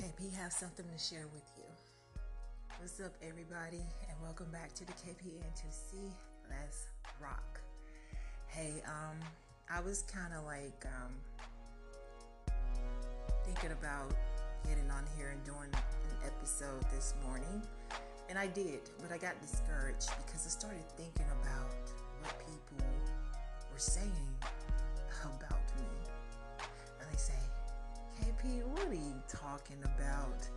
KP have something to share with you. What's up, everybody, and welcome back to the KPN2C Let's Rock. Hey, um, I was kind of like um, thinking about getting on here and doing an episode this morning, and I did, but I got discouraged because I started thinking about what people were saying about me. Talking about?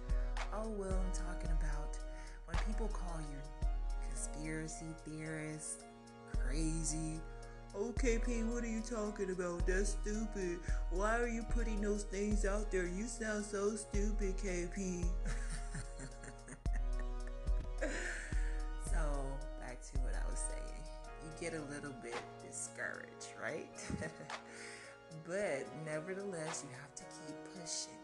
Oh, well, I'm talking about when people call you conspiracy theorists, crazy. Okay, P, what are you talking about? That's stupid. Why are you putting those things out there? You sound so stupid, KP. so, back to what I was saying. You get a little bit discouraged, right? but nevertheless, you have to keep pushing.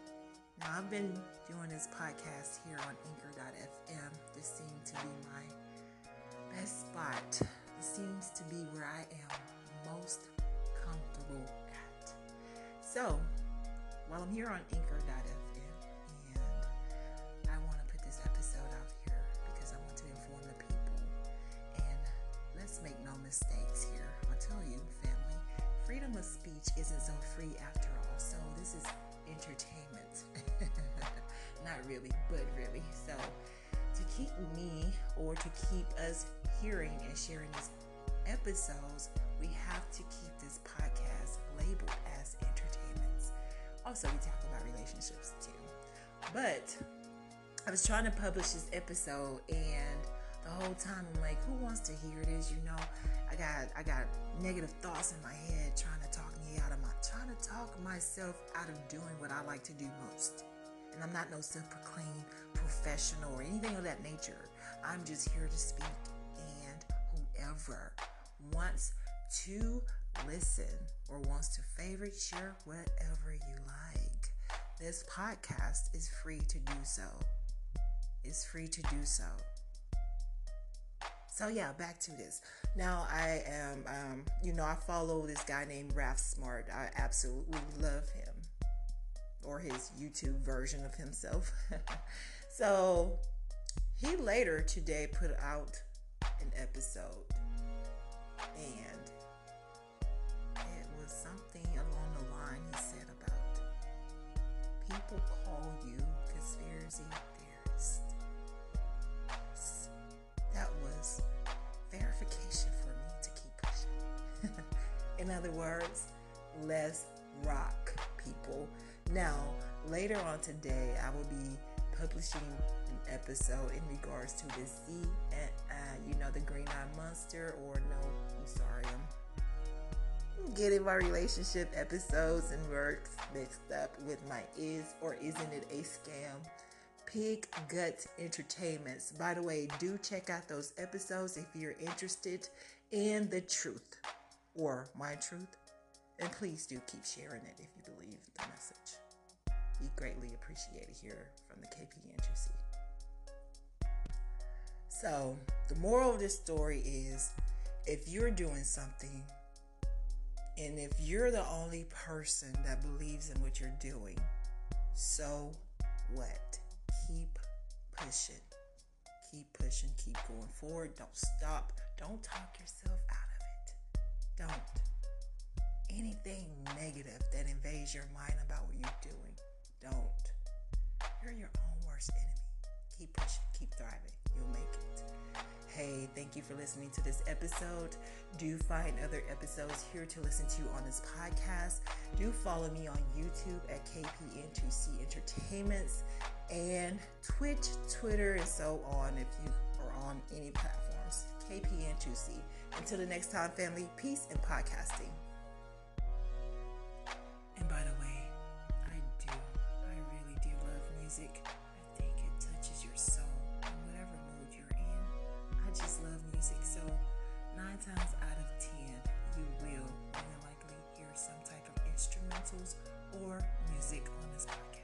Now, I've been doing this podcast here on Anchor.fm. This seems to be my best spot. This seems to be where I am most comfortable at. So, while I'm here on Anchor.fm, and I want to put this episode out here because I want to inform the people. And let's make no mistakes here. I'll tell you, family, freedom of speech isn't so free after all. So, this is entertainment. Not really, but really. So, to keep me or to keep us hearing and sharing these episodes, we have to keep this podcast labeled as entertainment. Also, we talk about relationships too. But I was trying to publish this episode and the whole time I'm like, who wants to hear this? You know, I got I got negative thoughts in my head trying to out of my trying to talk myself out of doing what I like to do most. And I'm not no self-proclaimed professional or anything of that nature. I'm just here to speak and whoever wants to listen or wants to favorite share whatever you like. This podcast is free to do so. It's free to do so. So yeah, back to this. Now I am, um, you know, I follow this guy named Raf Smart. I absolutely love him, or his YouTube version of himself. so he later today put out an episode, and it was something along the line he said about people call you conspiracy In other words, let's rock, people. Now, later on today, I will be publishing an episode in regards to the C and uh, you know the green eye monster or no, I'm sorry, I'm getting my relationship episodes and works mixed up with my is or isn't it a scam Pig Gut Entertainments. By the way, do check out those episodes if you're interested in the truth or my truth. And please do keep sharing it if you believe the message. Be greatly appreciated here from the KPN2C. So, the moral of this story is if you're doing something and if you're the only person that believes in what you're doing, so what? keep pushing. Keep pushing, keep going forward. Don't stop. Don't talk yourself out it. Don't. Anything negative that invades your mind about what you're doing, don't. You're your own worst enemy. Keep pushing, keep thriving. You'll make it. Hey, thank you for listening to this episode. Do find other episodes here to listen to on this podcast. Do follow me on YouTube at KPN2C Entertainments and Twitch, Twitter, and so on if you are on any KPN Juicy. Until the next time, family, peace and podcasting. And by the way, I do, I really do love music. I think it touches your soul in whatever mood you're in. I just love music. So, nine times out of ten, you will more likely hear some type of instrumentals or music on this podcast.